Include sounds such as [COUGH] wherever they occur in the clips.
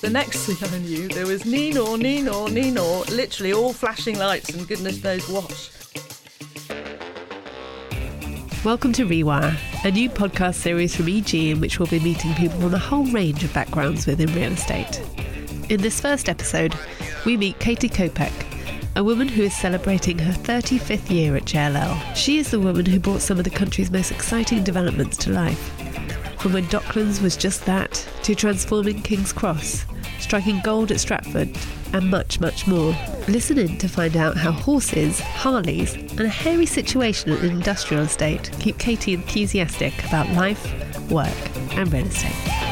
The next thing I knew, there was Nino, Nino, Nino, literally all flashing lights and goodness knows what. Welcome to Rewire, a new podcast series from EG in which we'll be meeting people from a whole range of backgrounds within real estate. In this first episode, we meet Katie Kopec, a woman who is celebrating her 35th year at JLL. She is the woman who brought some of the country's most exciting developments to life. From when Docklands was just that, to transforming King's Cross, striking gold at Stratford, and much, much more. Listen in to find out how horses, Harleys, and a hairy situation at an industrial estate keep Katie enthusiastic about life, work, and real estate.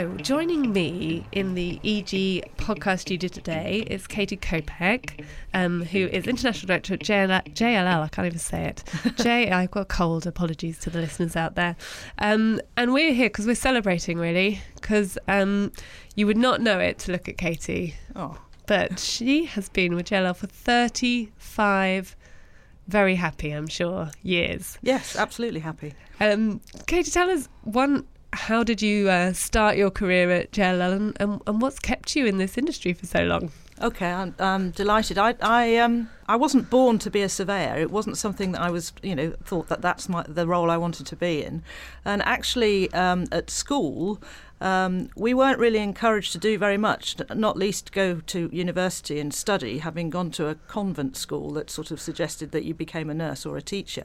So, joining me in the EG podcast studio today is Katie Kopec, um, who is International Director at JLL, JLL. I can't even say it. [LAUGHS] J. I've got a cold. Apologies to the listeners out there. Um, and we're here because we're celebrating, really, because um, you would not know it to look at Katie, Oh, but she has been with JLL for 35 very happy, I'm sure, years. yes, absolutely happy. Um, Katie, tell us one. How did you uh, start your career at JLL, and, and, and what's kept you in this industry for so long? Okay, I'm, I'm delighted. I, I, um, I wasn't born to be a surveyor. It wasn't something that I was, you know, thought that that's my, the role I wanted to be in. And actually, um, at school, um, we weren't really encouraged to do very much, not least go to university and study, having gone to a convent school that sort of suggested that you became a nurse or a teacher.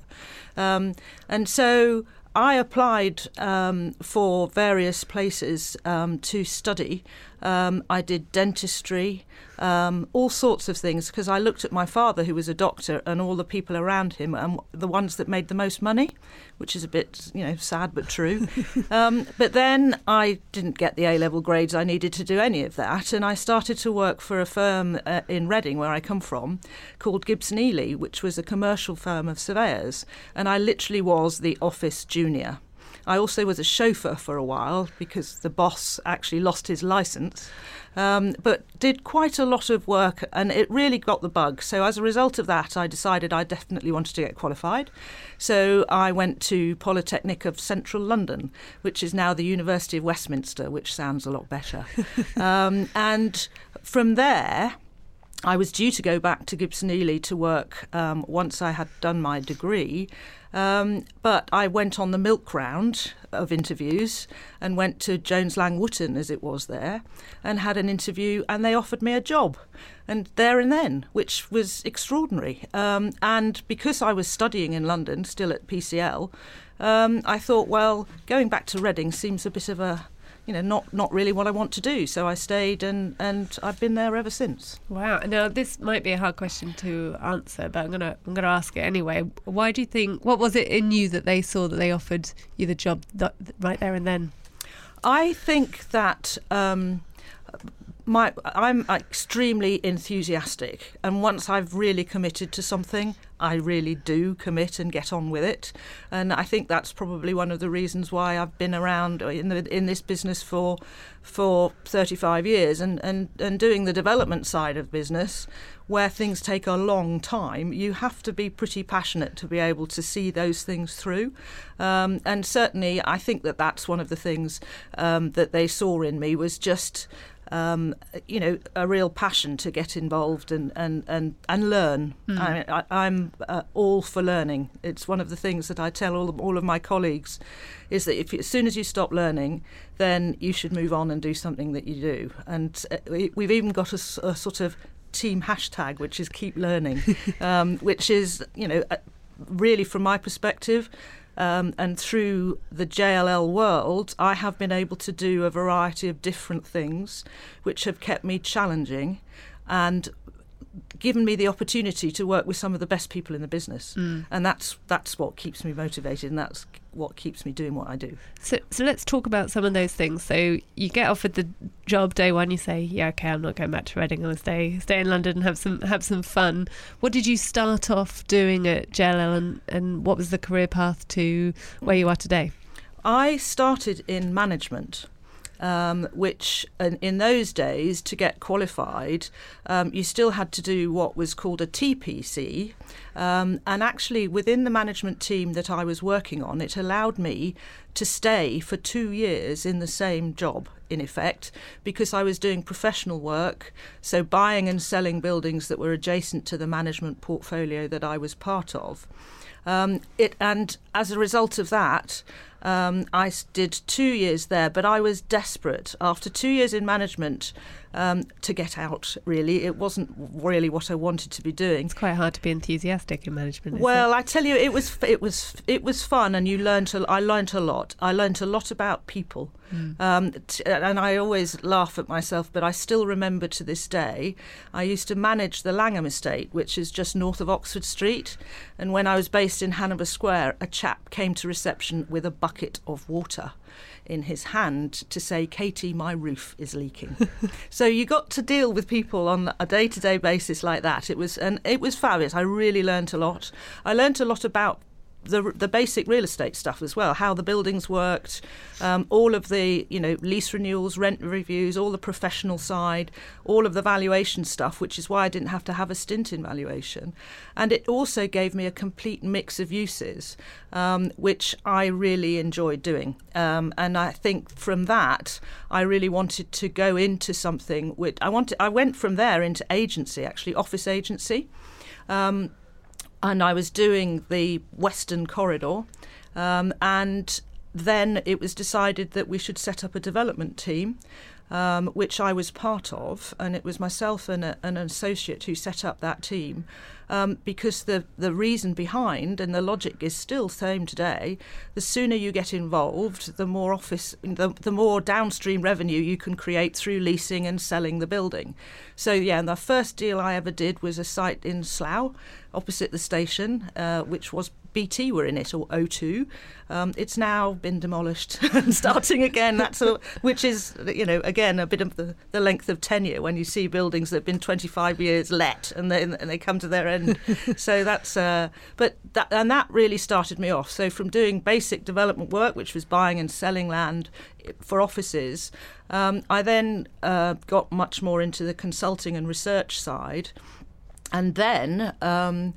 Um, and so I applied um, for various places um, to study. Um, I did dentistry, um, all sorts of things, because I looked at my father, who was a doctor, and all the people around him, and the ones that made the most money, which is a bit, you know, sad but true. [LAUGHS] um, but then I didn't get the A level grades I needed to do any of that, and I started to work for a firm uh, in Reading, where I come from, called Gibson Ely, which was a commercial firm of surveyors, and I literally was the office junior. I also was a chauffeur for a while because the boss actually lost his license, um, but did quite a lot of work and it really got the bug. So, as a result of that, I decided I definitely wanted to get qualified. So, I went to Polytechnic of Central London, which is now the University of Westminster, which sounds a lot better. [LAUGHS] um, and from there, I was due to go back to Gibson Ely to work um, once I had done my degree. Um, but I went on the milk round of interviews and went to Jones Lang Wootton, as it was there, and had an interview, and they offered me a job. And there and then, which was extraordinary. Um, and because I was studying in London, still at PCL, um, I thought, well, going back to Reading seems a bit of a you know, not not really what I want to do. So I stayed, and and I've been there ever since. Wow. Now this might be a hard question to answer, but I'm gonna I'm gonna ask it anyway. Why do you think? What was it in you that they saw that they offered you the job th- right there and then? I think that. Um, my, I'm extremely enthusiastic, and once I've really committed to something, I really do commit and get on with it. And I think that's probably one of the reasons why I've been around in the in this business for for 35 years and, and, and doing the development side of business where things take a long time, you have to be pretty passionate to be able to see those things through. Um, and certainly, I think that that's one of the things um, that they saw in me was just um, you know, a real passion to get involved and and and, and learn. Hmm. I, I'm uh, all for learning. It's one of the things that I tell all of, all of my colleagues is that if you, as soon as you stop learning, then you should move on and do something that you do. And uh, we, we've even got a sort of team hashtag which is keep learning, [LAUGHS] um, which is you know uh, really from my perspective. Um, and through the JLL world, I have been able to do a variety of different things, which have kept me challenging and given me the opportunity to work with some of the best people in the business. Mm. And that's that's what keeps me motivated, and that's what keeps me doing what I do. So, so let's talk about some of those things. So you get offered the job day one. You say, "Yeah, okay, I'm not going back to Reading. I'll stay stay in London and have some have some fun." What did you start off doing at JLL, and and what was the career path to where you are today? I started in management. Um, which in, those days, to get qualified, um, you still had to do what was called a TPC. Um, and actually, within the management team that I was working on, it allowed me to stay for two years in the same job, in effect, because I was doing professional work, so buying and selling buildings that were adjacent to the management portfolio that I was part of. Um, it and as a result of that, um, I did two years there, but I was desperate after two years in management um, to get out. Really, it wasn't really what I wanted to be doing. It's quite hard to be enthusiastic in management. Well, it? I tell you, it was it was it was fun, and you learned. A, I learned a lot. I learned a lot about people, mm. um, t- and I always laugh at myself, but I still remember to this day. I used to manage the Langham Estate, which is just north of Oxford Street, and when I was based in Hanover Square, a chap came to reception with a bucket of water in his hand to say, Katie, my roof is leaking. [LAUGHS] so you got to deal with people on a day to day basis like that. It was and it was fabulous. I really learned a lot. I learned a lot about the the basic real estate stuff as well, how the buildings worked, um, all of the you know lease renewals, rent reviews, all the professional side, all of the valuation stuff, which is why I didn't have to have a stint in valuation, and it also gave me a complete mix of uses, um, which I really enjoyed doing, um, and I think from that I really wanted to go into something which I wanted. I went from there into agency, actually office agency. Um, and I was doing the Western Corridor, um, and then it was decided that we should set up a development team. Um, which I was part of, and it was myself and a, an associate who set up that team um, because the, the reason behind and the logic is still same today. The sooner you get involved, the more office, the, the more downstream revenue you can create through leasing and selling the building. So yeah, and the first deal I ever did was a site in Slough, opposite the station, uh, which was BT were in it or O2. Um, it's now been demolished [LAUGHS] and starting again. That's a, which is you know again a bit of the, the length of tenure when you see buildings that have been 25 years let and then and they come to their end. [LAUGHS] so that's uh, but that and that really started me off. So from doing basic development work, which was buying and selling land for offices, um, I then uh, got much more into the consulting and research side, and then. Um,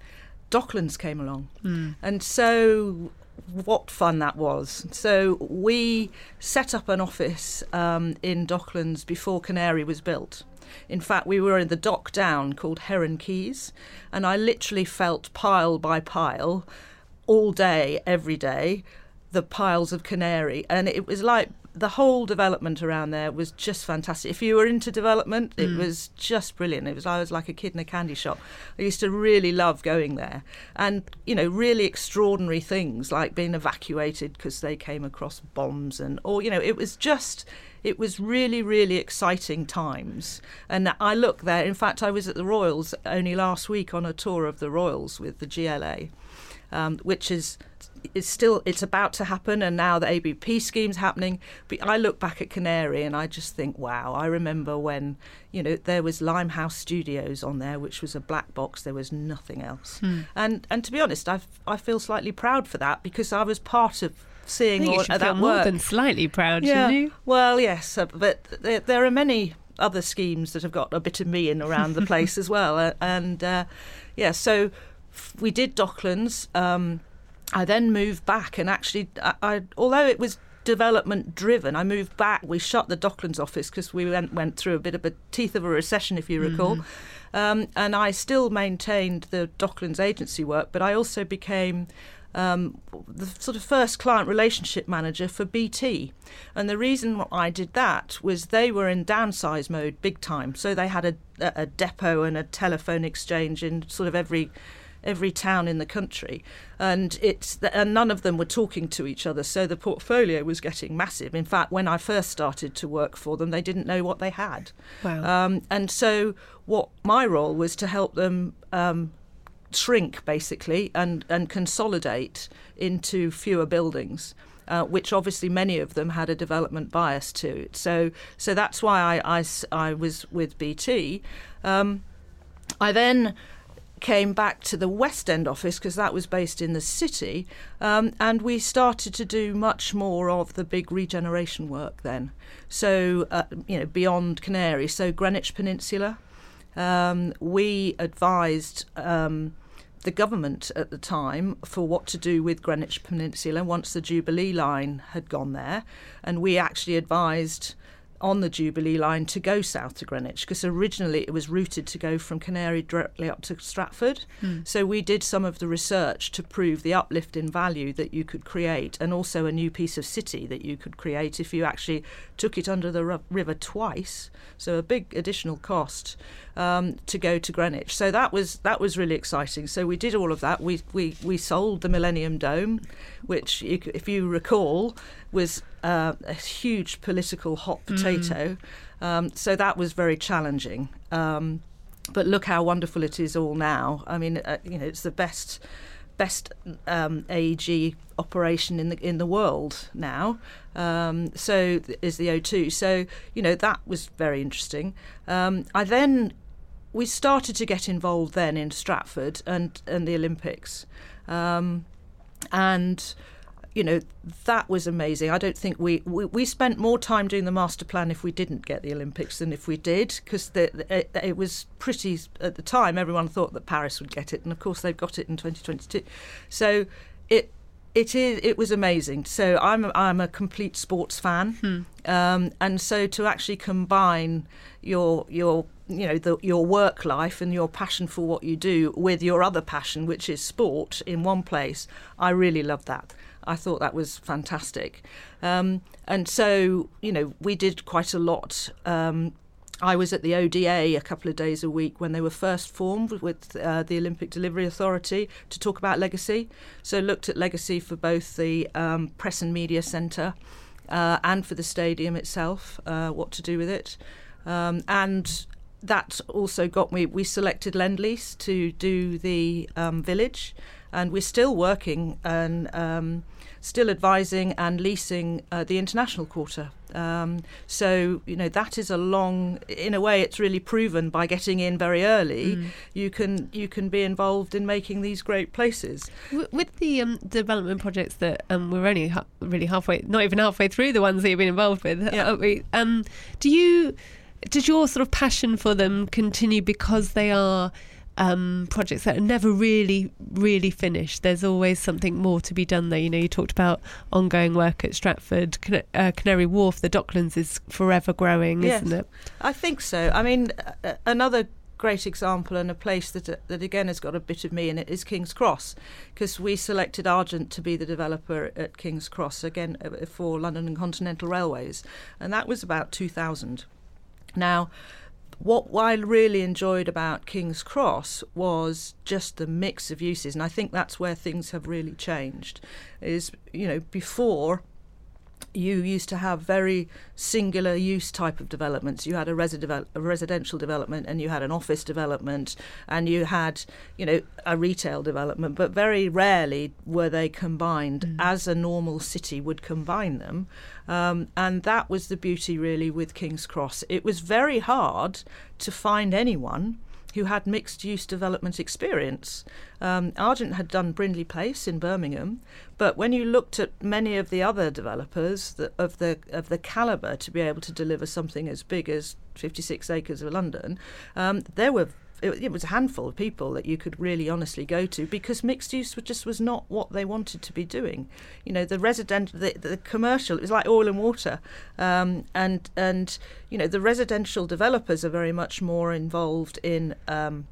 Docklands came along. Mm. And so what fun that was. So we set up an office um, in Docklands before Canary was built. In fact, we were in the dock down called Heron Quays, and I literally felt pile by pile all day, every day, the piles of canary. And it was like the whole development around there was just fantastic. If you were into development, it mm. was just brilliant. It was I was like a kid in a candy shop. I used to really love going there, and you know, really extraordinary things like being evacuated because they came across bombs and or you know, it was just it was really, really exciting times. And I look there. In fact, I was at the Royals only last week on a tour of the Royals with the GLA, um, which is it's still it's about to happen and now the ABP scheme's happening but I look back at Canary and I just think wow I remember when you know there was Limehouse Studios on there which was a black box there was nothing else hmm. and and to be honest I I feel slightly proud for that because I was part of seeing all, that more work. than slightly proud yeah. you well yes uh, but there, there, are many other schemes that have got a bit of me in around the [LAUGHS] place as well uh, and uh, yeah so we did Docklands um, I then moved back and actually, I, I, although it was development driven, I moved back. We shut the Docklands office because we went, went through a bit of a teeth of a recession, if you recall. Mm-hmm. Um, and I still maintained the Docklands agency work, but I also became um, the sort of first client relationship manager for BT. And the reason I did that was they were in downsize mode big time. So they had a, a depot and a telephone exchange in sort of every every town in the country, and it's and none of them were talking to each other. So the portfolio was getting massive. In fact, when I first started to work for them, they didn't know what they had. Wow. Um, and so what my role was to help them. Um, shrink basically and, and consolidate into fewer buildings. Uh, which obviously many of them had a development bias to. So, so that's why I, I, I was with BT. Um, I then came back to the West End office because that was based in the city, um, and we started to do much more of the big regeneration work then. So, uh, you know, beyond Canary, so Greenwich Peninsula. Um, we advised um, the government at the time for what to do with Greenwich Peninsula once the Jubilee line had gone there, and we actually advised on the Jubilee line to go south to Greenwich because originally it was routed to go from Canary directly up to Stratford. Mm. So we did some of the research to prove the uplift in value that you could create and also a new piece of city that you could create if you actually took it under the river twice. So a big additional cost um, to go to Greenwich. So that was that was really exciting. So we did all of that. We we, we sold the Millennium Dome, which if you recall was uh, a huge political hot mm. potato. Mm. Um, so that was very challenging. Um, but look how wonderful it is all now. I mean, uh, you know, it's the best best um, AEG operation in the in the world now. Um, so is the O2. So you know that was very interesting. Um, I then we started to get involved then in Stratford and and the Olympics, um, and you know, that was amazing. I don't think we, we, we, spent more time doing the master plan if we didn't get the Olympics than if we did, because it, it, was pretty, at the time, everyone thought that Paris would get it, and of course they've got it in 2022. So it, it is. It was amazing. So I'm a, I'm a complete sports fan, hmm. um, and so to actually combine your your you know the, your work life and your passion for what you do with your other passion, which is sport, in one place, I really love that. I thought that was fantastic. Um, and so, you know, we did quite a lot. Um, I was at the ODA a couple of days a week when they were first formed with uh, the Olympic Delivery Authority to talk about legacy. So, looked at legacy for both the um, Press and Media Centre uh, and for the stadium itself, uh, what to do with it. Um, and that also got me, we selected Lendlease to do the um, village, and we're still working and still advising and leasing uh, the international quarter. Um, so you know that is a long. In a way, it's really proven by getting in very early. Mm. You can you can be involved in making these great places. With the um, development projects that um, we're only ha- really halfway, not even halfway through the ones that you've been involved with. Yeah. Um, do you? Did your sort of passion for them continue because they are? Um, projects that are never really, really finished. There's always something more to be done there. You know, you talked about ongoing work at Stratford, Can- uh, Canary Wharf, the Docklands is forever growing, yes, isn't it? I think so. I mean, uh, another great example and a place that that again has got a bit of me in it is King's Cross because we selected Argent to be the developer at King's Cross again uh, for London and Continental Railways and that was about 2000 now what I really enjoyed about King's Cross was just the mix of uses, and I think that's where things have really changed. Is you know before you used to have very singular use type of developments. You had a, resi- a, residential development and you had an office development and you had, you know, a retail development, but very rarely were they combined mm. as a normal city would combine them. Um, and that was the beauty really with King's Cross. It was very hard to find anyone who had mixed use development experience. Um, Argent had done Brindley Place in Birmingham, but when you looked at many of the other developers of the of the calibre to be able to deliver something as big as 56 acres of London, um, there were it, it, was a handful of people that you could really honestly go to because mixed use just was not what they wanted to be doing. You know, the resident, the, the commercial, it was like oil and water, um, and and you know the residential developers are very much more involved in. Um,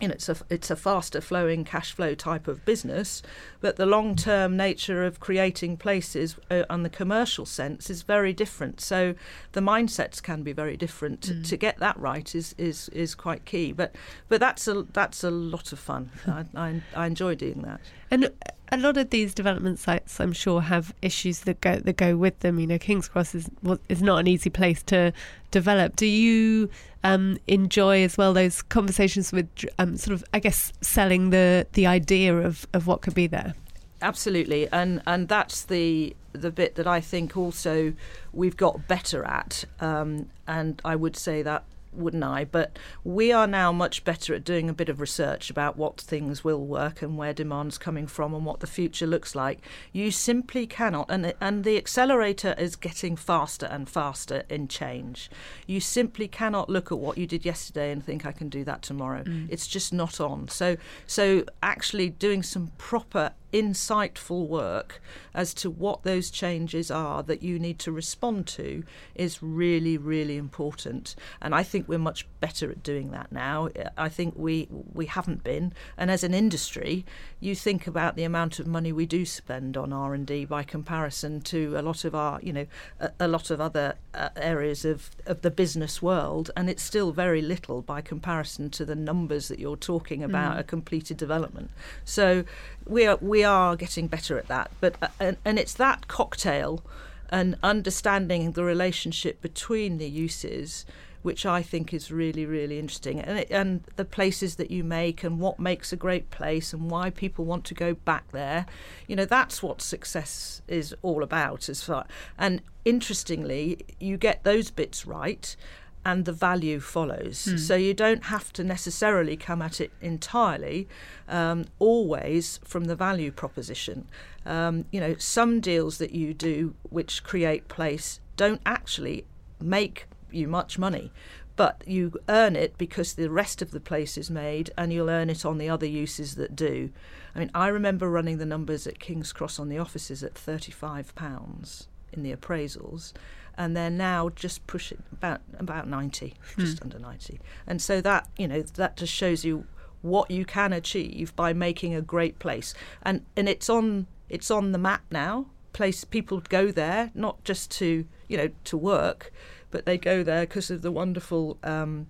you know, it's a it's a faster flowing cash flow type of business, but the long term nature of creating places uh, on the commercial sense is very different. So the mindsets can be very different. Mm. To get that right is, is is quite key. But but that's a that's a lot of fun. [LAUGHS] I, I, I enjoy doing that. And a lot of these development sites, I'm sure, have issues that go that go with them. You know, King's Cross is is not an easy place to develop. Do you um, enjoy as well those conversations with um, sort of, I guess, selling the the idea of, of what could be there? Absolutely, and and that's the the bit that I think also we've got better at, um, and I would say that wouldn't I? But we are now much better at doing a bit of research about what things will work and where demand's coming from and what the future looks like. You simply cannot, and and the accelerator is getting faster and faster in change. You simply cannot look at what you did yesterday and think I can do that tomorrow. Mm. It's just not on. So so actually doing some proper insightful work as to what those changes are that you need to respond to is really, really important. And I think we're much better at doing that now. I think we we haven't been. And as an industry, you think about the amount of money we do spend on R and D by comparison to a lot of our, you know, a, a lot of other uh, areas of of the business world, and it's still very little by comparison to the numbers that you're talking about mm. a completed development. So we are we are getting better at that. But uh, and, and it's that cocktail and understanding the relationship between the uses which I think is really, really interesting. And, it, and the places that you make and what makes a great place and why people want to go back there, you know, that's what success is all about. As far and interestingly, you get those bits right, and the value follows. Mm. So you don't have to necessarily come at it entirely, um, always from the value proposition. Um, you know, some deals that you do which create place don't actually make you much money. But you earn it because the rest of the place is made, and you'll earn it on the other uses that do. I mean, I remember running the numbers at King's Cross on the offices at £35 in the appraisals, and they're now just pushing about about 90 [LAUGHS] hmm. just under 90 and so that you know that just shows you what you can achieve by making a great place and and it's on it's on the map now place people go there not just to you know to work but they go there because of the wonderful um,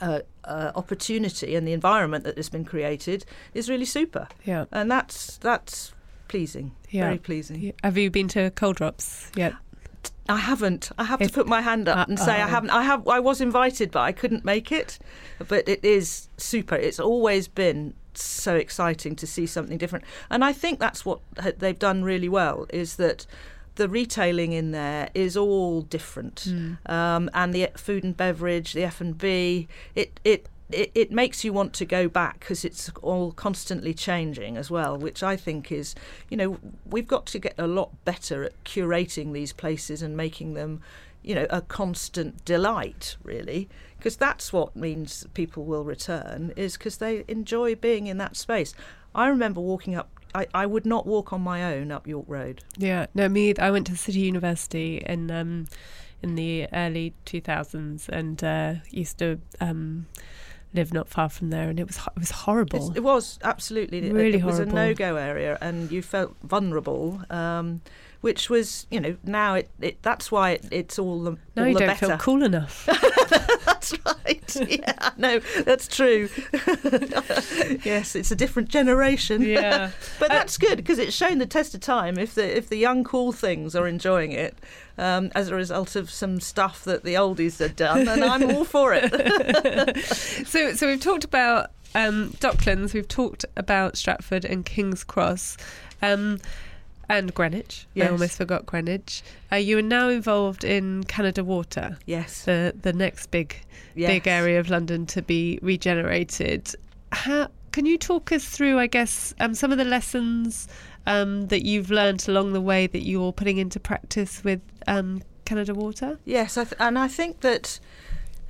uh, uh, opportunity and the environment that has been created is really super. Yeah, and that's that's pleasing. Yeah. very pleasing. Have you been to Coal Drops yet? I haven't. I have if, to put my hand up uh, and say uh, I haven't. I have. I was invited, but I couldn't make it. But it is super. It's always been so exciting to see something different, and I think that's what they've done really well. Is that the retailing in there is all different, mm. um, and the food and beverage, the F and B, it it it, it makes you want to go back because it's all constantly changing as well, which I think is, you know, we've got to get a lot better at curating these places and making them, you know, a constant delight, really, because that's what means people will return, is because they enjoy being in that space. I remember walking up I, I would not walk on my own up York Road. Yeah, no, me. I went to City University in um, in the early two thousands and uh, used to um, live not far from there, and it was it was horrible. It's, it was absolutely really it, it was a no go area, and you felt vulnerable. Um, which was, you know, now it, it that's why it, it's all the all you the don't better. feel cool enough. [LAUGHS] that's right. [LAUGHS] Yeah, no, that's true. [LAUGHS] yes, it's a different generation. Yeah, but uh, that's good because it's shown the test of time. If the if the young cool things are enjoying it um, as a result of some stuff that the oldies had done, and I'm all for it. so, so we've talked about um, Docklands, we've talked about Stratford and King's Cross. Um, and Greenwich. Yes. I almost forgot Greenwich. Uh, you are now involved in Canada Water. Yes. The the next big yes. big area of London to be regenerated. How can you talk us through, I guess, um, some of the lessons um, that you've learned along the way that you're putting into practice with um, Canada Water? Yes, I th- and I think that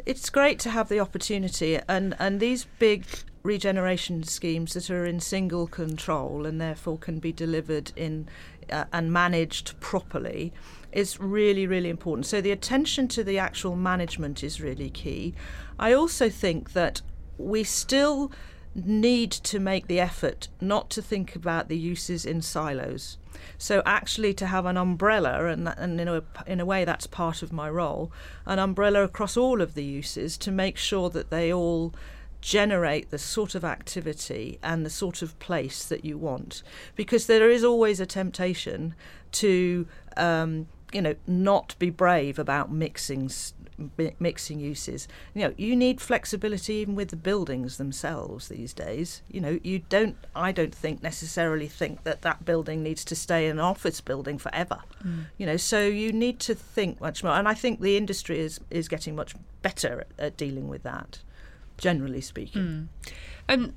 it's great to have the opportunity, and and these big regeneration schemes that are in single control and therefore can be delivered in uh, and managed properly is really really important. So the attention to the actual management is really key. I also think that we still need to make the effort not to think about the uses in silos. So actually to have an umbrella and, and in, a, in a way that's part of my role an umbrella across all of the uses to make sure that they all generate the sort of activity and the sort of place that you want because there is always a temptation to um, you know, not be brave about mixing mixing uses. You know, you need flexibility even with the buildings themselves these days. You know, you don't. I don't think necessarily think that that building needs to stay an office building forever. Mm. You know, so you need to think much more. And I think the industry is is getting much better at, at dealing with that, generally speaking. Mm. And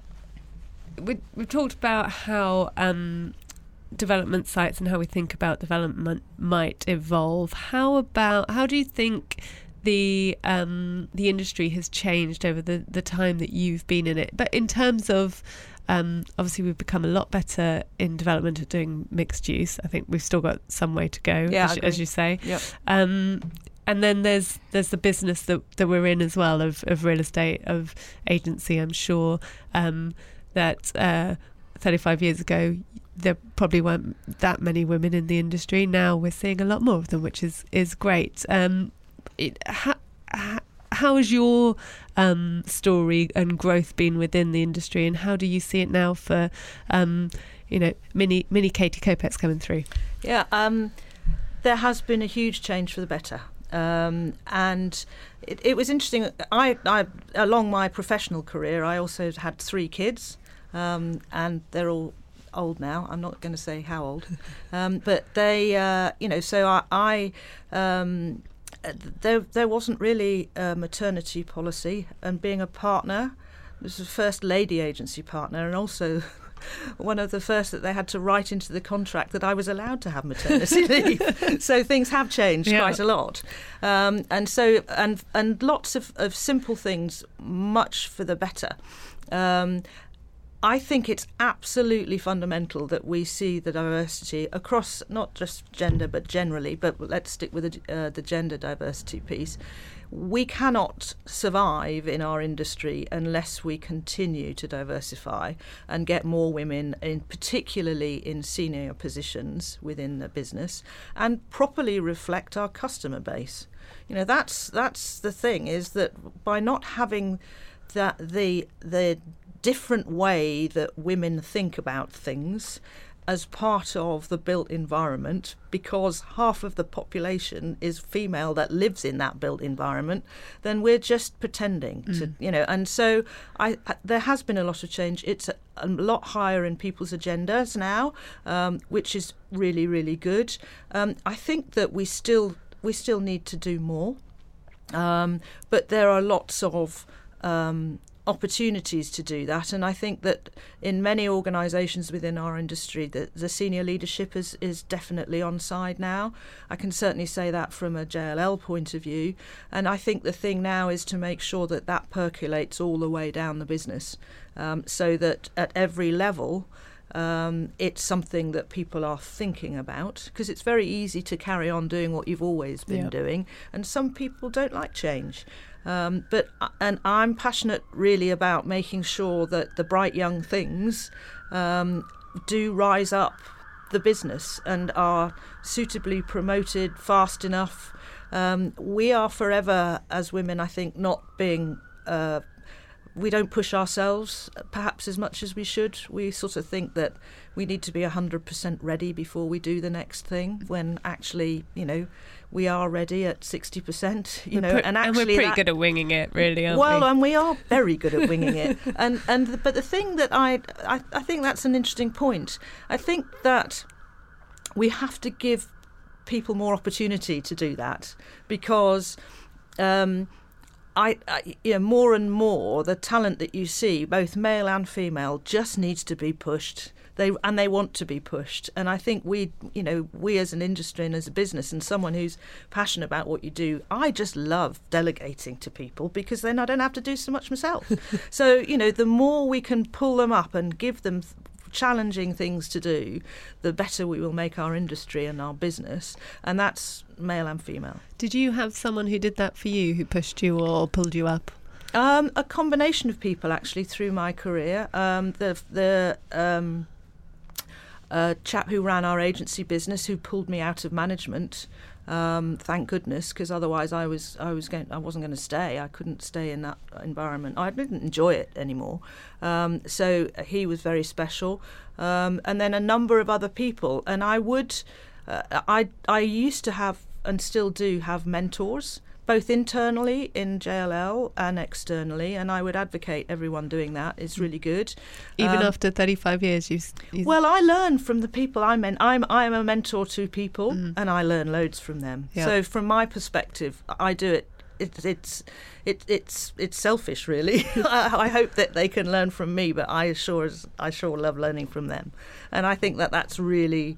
we we've talked about how um, development sites and how we think about development might evolve. How about how do you think the um, the industry has changed over the, the time that you've been in it? But in terms of um, obviously, we've become a lot better in development at doing mixed use. I think we've still got some way to go, yeah, as, as, you say. Yep. Um, and then there's there's the business that, that we're in as well of, of real estate of agency. I'm sure um, that uh, 35 years ago there probably weren't that many women in the industry. Now we're seeing a lot more of them, which is is great. Um, it, how, how has your um, story and growth been within the industry, and how do you see it now for um, you know mini mini Katie Kopecks coming through? Yeah, um, there has been a huge change for the better. Um, and it, it, was interesting. I, I, along my professional career, I also had three kids, um, and they're all old now. I'm not going to say how old, [LAUGHS] um, but they, uh, you know, so I, I um, there there wasn't really a maternity policy, and being a partner, this was first lady agency partner, and also. One of the first that they had to write into the contract that I was allowed to have maternity [LAUGHS] leave. so things have changed yeah. quite a lot, um, and so and and lots of, of simple things, much for the better. Um, I think it's absolutely fundamental that we see the diversity across not just gender but generally, but let's stick with the, uh, the gender diversity piece. We cannot survive in our industry unless we continue to diversify and get more women, in particularly in senior positions within the business, and properly reflect our customer base. You know, that's that's the thing is that by not having that the the different way that women think about things as part of the built environment because half of the population is female that lives in that built environment then we're just pretending mm. to you know and so I, there has been a lot of change. It's a, a lot higher in people's agendas now um, which is really really good. Um, I think that we still we still need to do more. Um, but there are lots of um, opportunities to do that. And I think that in many organisations within our industry, the, the senior leadership is, is definitely on side now. I can certainly say that from a JLL point of view. And I think the thing now is to make sure that that percolates all the way down the business um, so that at every level, um, it's something that people are thinking about because it's very easy to carry on doing what you've always been doing, and some people don't like change. Um, but uh, and I'm passionate really about making sure that the bright young things um, do rise up the business and are suitably promoted fast enough. Um, we are forever, as women, I think, not being uh, we don't push ourselves perhaps as much as we should. We sort of think that we need to be 100% ready before we do the next thing when actually, you know, we are ready at 60%, you we're know, and actually and we're pretty that, good at winging it, really, aren't well, we? and we are very good at winging it. [LAUGHS] And and the, but the thing that I, I I think that's an interesting point. I think that we have to give people more opportunity to do that because um, I, I you know, more and more the talent that you see, both male and female, just needs to be pushed. They and they want to be pushed. And I think we, you know, we as an industry and as a business and someone who's passionate about what you do, I just love delegating to people because then I don't have to do so much myself. [LAUGHS] so you know, the more we can pull them up and give them challenging things to do, the better we will make our industry and our business. And that's male and female. Did you have someone who did that for you, who pushed you or pulled you up? Um, a combination of people actually through my career. Um, the the um, chap who ran our agency business who pulled me out of management um, thank goodness, because otherwise I was I was going I wasn't going to stay. I couldn't stay in that environment. I didn't enjoy it anymore. Um, so he was very special, um, and then a number of other people. And I would uh, I I used to have and still do have mentors both internally in JLL and externally, and I would advocate everyone doing that. It's really good. Even Um, after 35 years, you've, you've well, I learn from the people I men. I'm I'm a mentor to people, and I learn loads from them. Yeah. So from my perspective, I do it. It, it's it, it's it's selfish, really. [LAUGHS] I, I hope that they can learn from me, but I sure as I sure love learning from them, and I think that that's really,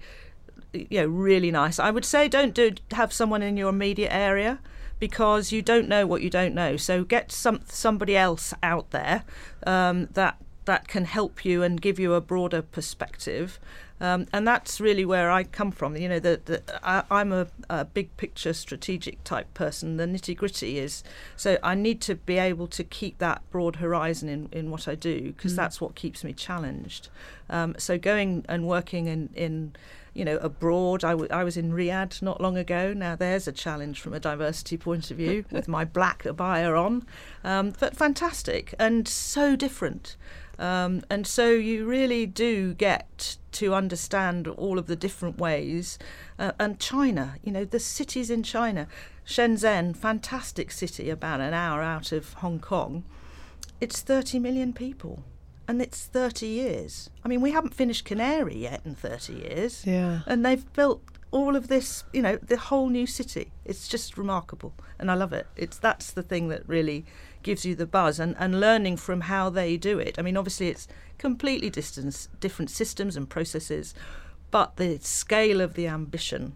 you know, really nice. I would say don't do have someone in your immediate area because you don't know what you don't know. So get some somebody else out there um, that that can help you and give you a broader perspective. Um, and that's really where I come from. You know, the, the, I, I'm a, a big picture strategic type person. The nitty gritty is so I need to be able to keep that broad horizon in, in what I do because that's what keeps me challenged. Um, so going and working in, in you know, abroad. I, w- I was in Riyadh not long ago. Now there's a challenge from a diversity point of view [LAUGHS] with my black abaya on, um, but fantastic and so different. Um, and so you really do get to understand all of the different ways. Uh, and China, you know, the cities in China, Shenzhen, fantastic city, about an hour out of Hong Kong. It's 30 million people. And it's 30 years. I mean, we haven't finished Canary yet in 30 years Yeah. and they've built all of this you know the whole new city it's just remarkable and i love it. It's that's the thing that really gives you the buzz and, and learning from how they do it. I mean obviously it's completely distance different systems and processes but the scale of the ambition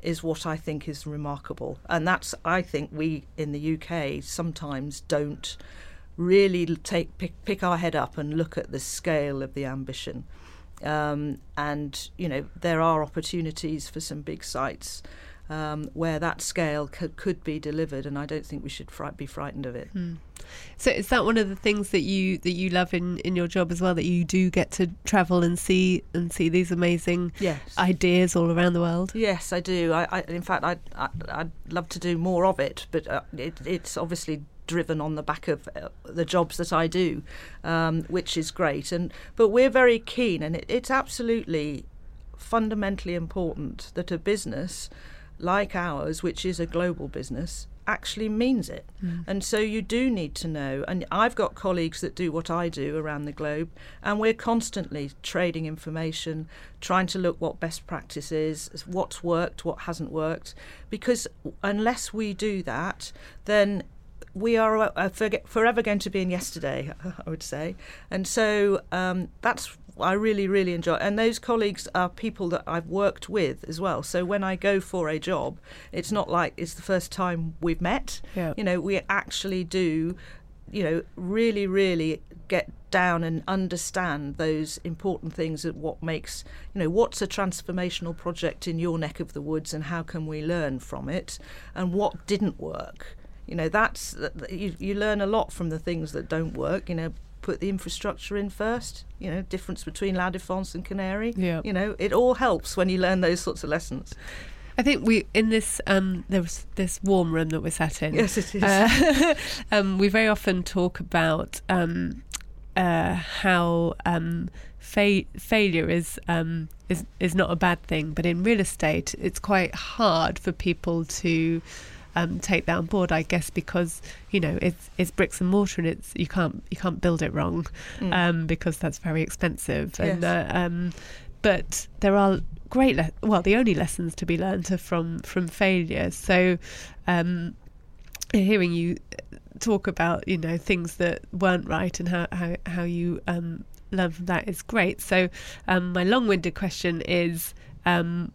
is what i think is remarkable and that's i think we in the uk sometimes don't really take pick, pick our head up and look at the scale of the ambition um, and you know there are opportunities for some big sites um, where that scale could, could be delivered, and I don't think we should fri- be frightened of it. So is that one of the things that you that you love in in your job as well that you do get to travel and see and see these amazing Yes. ideas all around the world? Yes, I do. I, I in fact, I'd, I, I'd love to do more of it, but uh, it, it's obviously driven on the back of uh, the jobs that I do, um, which is great. And but we're very keen, and it, it's absolutely fundamentally important that a business like ours, which is a global business, actually means it. And so you do need to know. And I've got colleagues that do what I do around the globe, and we're constantly trading information, trying to look what best practice is, what's worked, what hasn't worked. Because unless we do that, then we are uh, forever going to be in yesterday, [LAUGHS] I would say. And so um, that's I really, really enjoy. And those colleagues are people that I've worked with as well. So when I go for a job, it's not like it's the first time we've met. Yeah. You know, we actually do, you know, really, really get down and understand those important things of what makes, you know, what's a transformational project in your neck of the woods and how can we learn from it and what didn't work. You know, that's you, you learn a lot from the things that don't work. You know, put the infrastructure in first. You know, difference between La Défense and Canary. Yeah. You know, it all helps when you learn those sorts of lessons. I think we in this um, there was this warm room that we're sat in. Yes, it is. Uh, [LAUGHS] um, we very often talk about um, uh, how um, fa- failure is um, is is not a bad thing, but in real estate, it's quite hard for people to. Um, take that on board, I guess, because you know it's it's bricks and mortar, and it's you can't you can't build it wrong, Mm. um, because that's very expensive. And Yes. uh, um, but there are great, le- well, the only lessons to be learned are from from failure. So, um, hearing you talk about you know things that weren't right and how how how you um, from that is great. So, um, my long-winded question is. Um,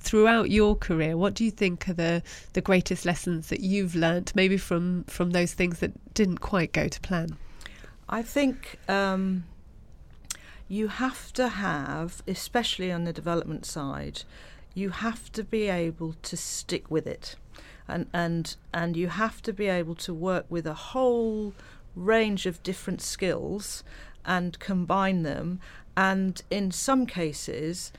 Throughout your career, what do you think are the, the greatest lessons that you've learnt, maybe from, from those things that didn't quite go to plan? I think um, you have to have, especially on the development side, you have to be able to stick with it, and and and you have to be able to work with a whole range of different skills and combine them, and in some cases.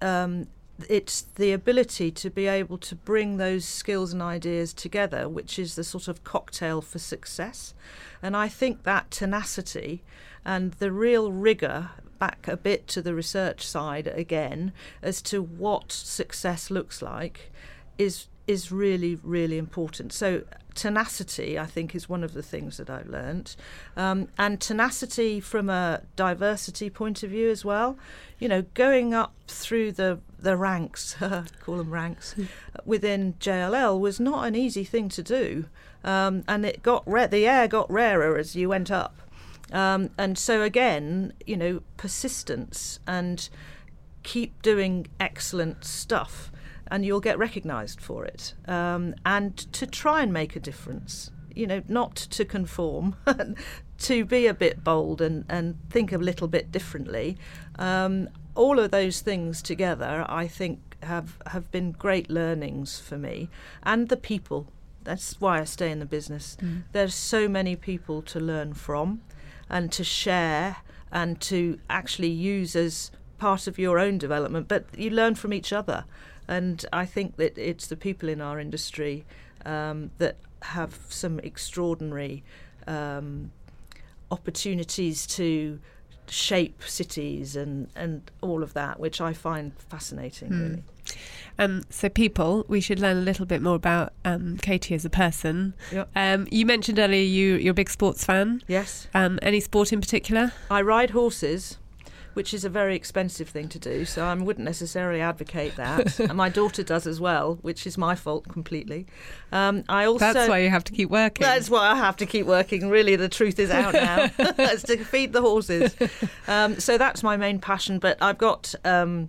Um, it's the ability to be able to bring those skills and ideas together, which is the sort of cocktail for success. And I think that tenacity and the real rigour back a bit to the research side again as to what success looks like is is really really important. So tenacity, I think, is one of the things that I've learnt, um, and tenacity from a diversity point of view as well. You know, going up through the the ranks, [LAUGHS] call them ranks, within JLL was not an easy thing to do, um, and it got ra- the air got rarer as you went up, um, and so again, you know, persistence and keep doing excellent stuff and you'll get recognised for it. Um, and to try and make a difference, you know, not to conform, [LAUGHS] to be a bit bold and, and think a little bit differently. Um, all of those things together, I think, have, have been great learnings for me. And the people. That's why I stay in the business. Mm. There's so many people to learn from and to share and to actually use as part of your own development, but you learn from each other. And I think that it's the people in our industry um, that have some extraordinary um, opportunities to shape cities and, and all of that, which I find fascinating, mm. really. Um, so, people, we should learn a little bit more about um, Katie as a person. Yep. Um, you mentioned earlier you, you're a big sports fan. Yes. Um, any sport in particular? I ride horses which is a very expensive thing to do. So I wouldn't necessarily advocate that. [LAUGHS] and my daughter does as well, which is my fault completely. Um, I also that's why you have to keep working. That's why I have to keep working. Really, the truth is out now. [LAUGHS] [LAUGHS] it's to feed the horses. Um, so that's my main passion. But I've got. Um,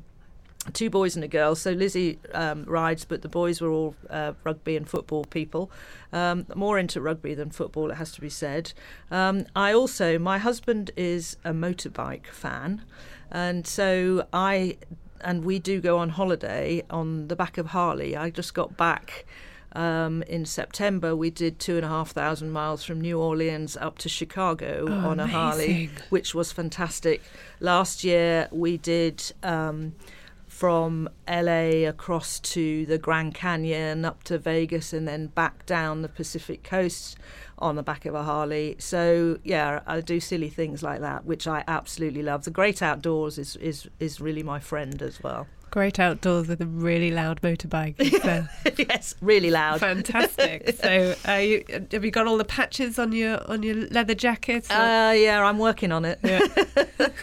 two boys and a girl. So Lizzie um, rides, but the boys were all uh, rugby and football people. Um, more into rugby than football, it has to be said. Um, I also, my husband is a motorbike fan, and so I and we do go on holiday on the back of Harley. I just got back. Um, in September, we did two and a half thousand miles from New Orleans up to Chicago oh, on a amazing. Harley, which was fantastic. Last year, we did um, from LA across to the Grand Canyon, up to Vegas, and then back down the Pacific coast on the back of a Harley. So yeah, I do silly things like that, which I absolutely love. The great outdoors is is is really my friend as well. Great outdoors with a really loud motorbike. So. [LAUGHS] yes, really loud. Fantastic. [LAUGHS] so, uh, you, have you got all the patches on your on your leather jacket? Uh, yeah, I'm working on it. Yeah. [LAUGHS]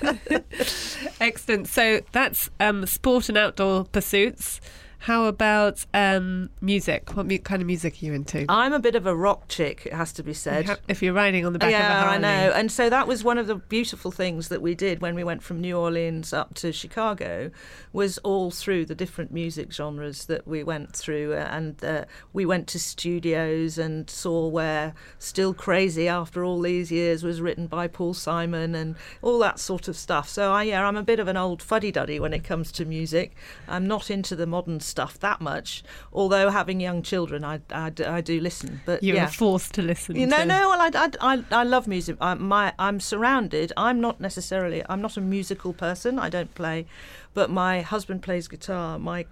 Excellent. So that's um, sport and outdoor pursuits. How about um, music? What mu- kind of music are you into? I'm a bit of a rock chick, it has to be said. If you're riding on the back yeah, of a Harley. I know. And so that was one of the beautiful things that we did when we went from New Orleans up to Chicago, was all through the different music genres that we went through, uh, and uh, we went to studios and saw where "Still Crazy" after all these years was written by Paul Simon and all that sort of stuff. So I, yeah, I'm a bit of an old fuddy-duddy when it comes to music. I'm not into the modern stuff that much. Although having young children, I, I, I do listen. But you yeah. were forced to listen. You know, to... no. Well, I, I, I, I love music. I, my I'm surrounded. I'm not necessarily. I'm not a musical person. I don't play, but my husband plays guitar. My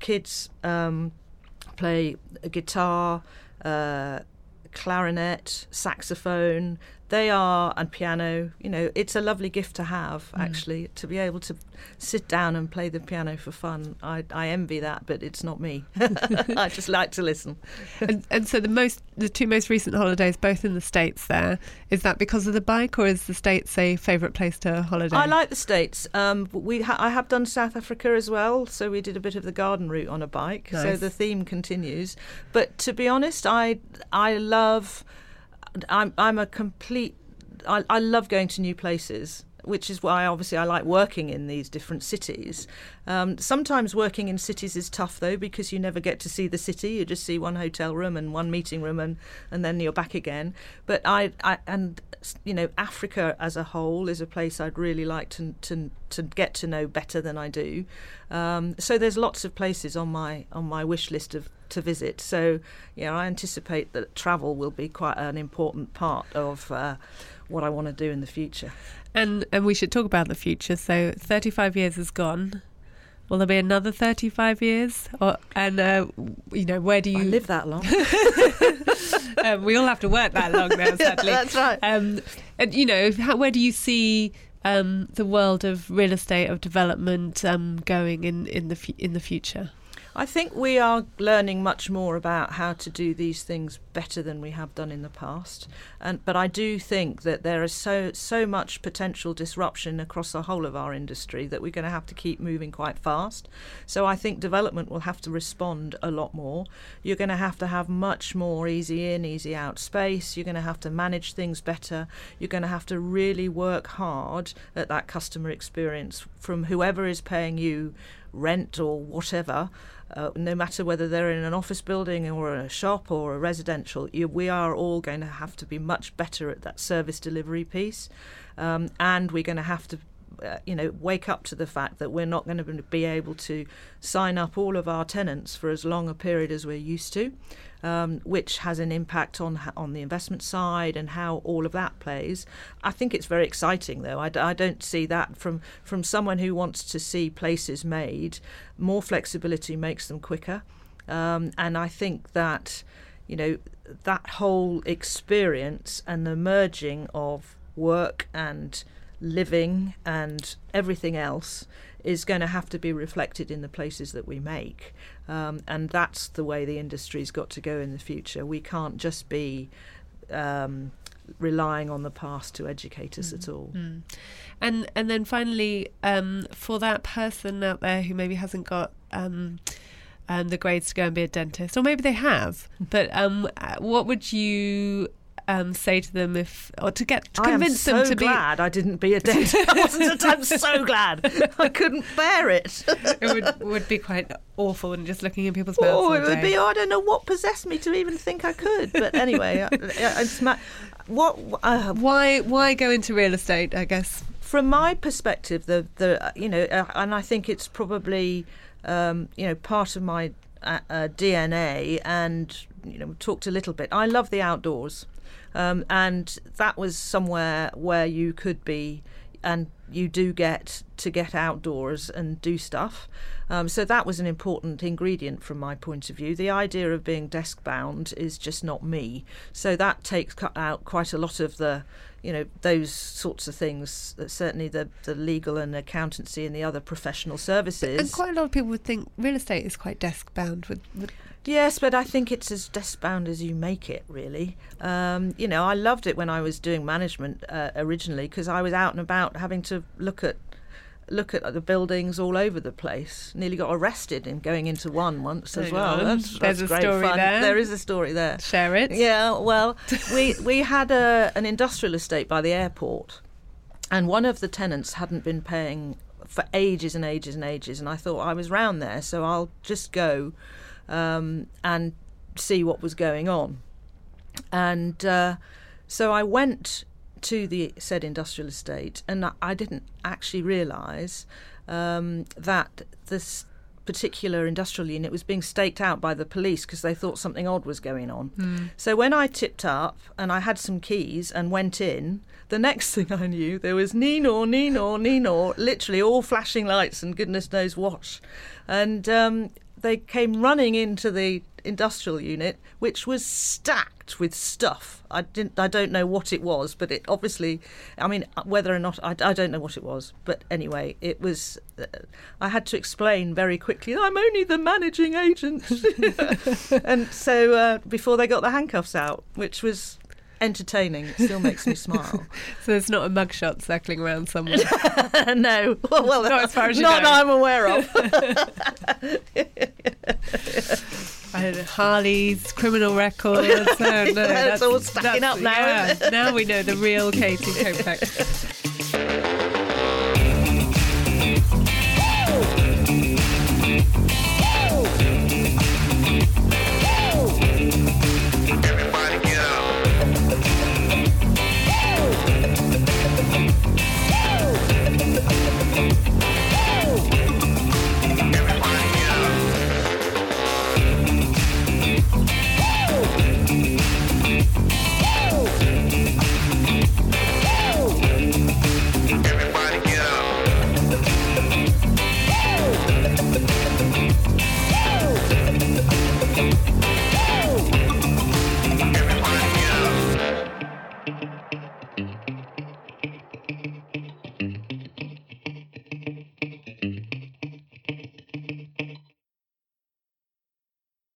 kids um, play guitar. Uh, clarinet, saxophone, they are and piano you know it's a lovely gift to have Mm. actually to be able to sit down and play the piano for fun i, I envy that but it's not me [LAUGHS] i just like to listen and, and so the most, the two most recent holidays, both in the states. There is that because of the bike, or is the states a favourite place to holiday? I like the states. Um, we ha- I have done South Africa as well, so we did a bit of the garden route on a bike. So the theme continues. But to be honest, I I love. I'm I'm a complete. I, I love going to new places. Which is why, obviously, I like working in these different cities. Um, sometimes working in cities is tough, though, because you never get to see the city. You just see one hotel room and one meeting room, and, and then you're back again. But I, I and you know, Africa as a whole is a place I'd really like to to, to get to know better than I do. Um, so there's lots of places on my on my wish list of to visit. So yeah, I anticipate that travel will be quite an important part of uh, what I want to do in the future. And and we should talk about the future. So 35 years is gone. Will there be another 35 years? Or and uh, you know where do I you live that long. [LAUGHS] [LAUGHS] um, we all have to work that long now, [LAUGHS] sadly. That's right. Um, and you know, how, where do you see um, the world of real estate of development um, going in in the in the future? I think we are learning much more about how to do these things better than we have done in the past. And but I do think that there is so so much potential disruption across the whole of our industry that we're going to have to keep moving quite fast. So I think development will have to respond a lot more. You're going to have to have much more easy in, easy out space. You're going to have to manage things better. You're going to have to really work hard at that customer experience from whoever is paying you rent or whatever uh, no matter whether they're in an office building or a shop or a residential, you, we are all going to have to be much better at that service delivery piece. Um, and we're going to have to uh, you know, wake up to the fact that we're not going to be able to sign up all of our tenants for as long a period as we're used to, um, which has an impact on on the investment side and how all of that plays. I think it's very exciting, though. I, I don't see that from from someone who wants to see places made. More flexibility makes them quicker, um, and I think that you know that whole experience and the merging of work and living and everything else is going to have to be reflected in the places that we make. Um, and that's the way the industry's got to go in the future. We can't just be um, relying on the past to educate us mm. at all. Mm. And and then finally, um, for that person out there who maybe hasn't got um, um, the grades to go and be a dentist, or maybe they have, [LAUGHS] but um, what would you um, say to them if or to get to convince so them to be I'm so glad I didn't be a dentist. [LAUGHS] I wasn't. I'm so glad. I couldn't bear it. it would would be quite awful and just looking in people's mouths. Oh, it would be. Oh, I don't know what possessed me to even think I could. But anyway, it's my, what uh, why why go into real estate? I guess from my perspective, the the you know, uh, and I think it's probably um, you know part of my uh, uh, DNA and you know talked a little bit. I love the outdoors. Um, and that was somewhere where you could be and you do get to get outdoors and do stuff. Um, so that was an important ingredient from my point of view. The idea of being desk bound is just not me. So that takes out quite a lot of the, you know, those sorts of things. Certainly the the legal and accountancy and the other professional services. And quite a lot of people would think real estate is quite desk bound with Yes, but I think it's as desk bound as you make it, really. Um, you know, I loved it when I was doing management uh, originally because I was out and about having to look at look at the buildings all over the place. Nearly got arrested in going into one once as well. That's, There's that's a story fun. there. There is a story there. Share it. Yeah. Well, [LAUGHS] we we had a, an industrial estate by the airport, and one of the tenants hadn't been paying for ages and ages and ages, and I thought I was round there, so I'll just go um, and see what was going on. And uh, so I went to the said industrial estate, and I didn't actually realise um, that this particular industrial unit was being staked out by the police because they thought something odd was going on. Mm. So when I tipped up and I had some keys and went in, the next [LAUGHS] thing I knew, there was Nino, Nino, Nino, literally all flashing lights and goodness knows what. And um, they came running into the industrial unit, which was stacked with stuff. I didn't. I don't know what it was, but it obviously. I mean, whether or not I, I don't know what it was, but anyway, it was. Uh, I had to explain very quickly. I'm only the managing agent, [LAUGHS] and so uh, before they got the handcuffs out, which was entertaining. It still makes me smile. [LAUGHS] so there's not a mugshot circling around somewhere. [LAUGHS] no, well, well, not as far as you not know. I'm aware of. [LAUGHS] Harley's criminal records. Oh, no, that's, all stacking up now. Yeah, now we know the real Katie Kopec.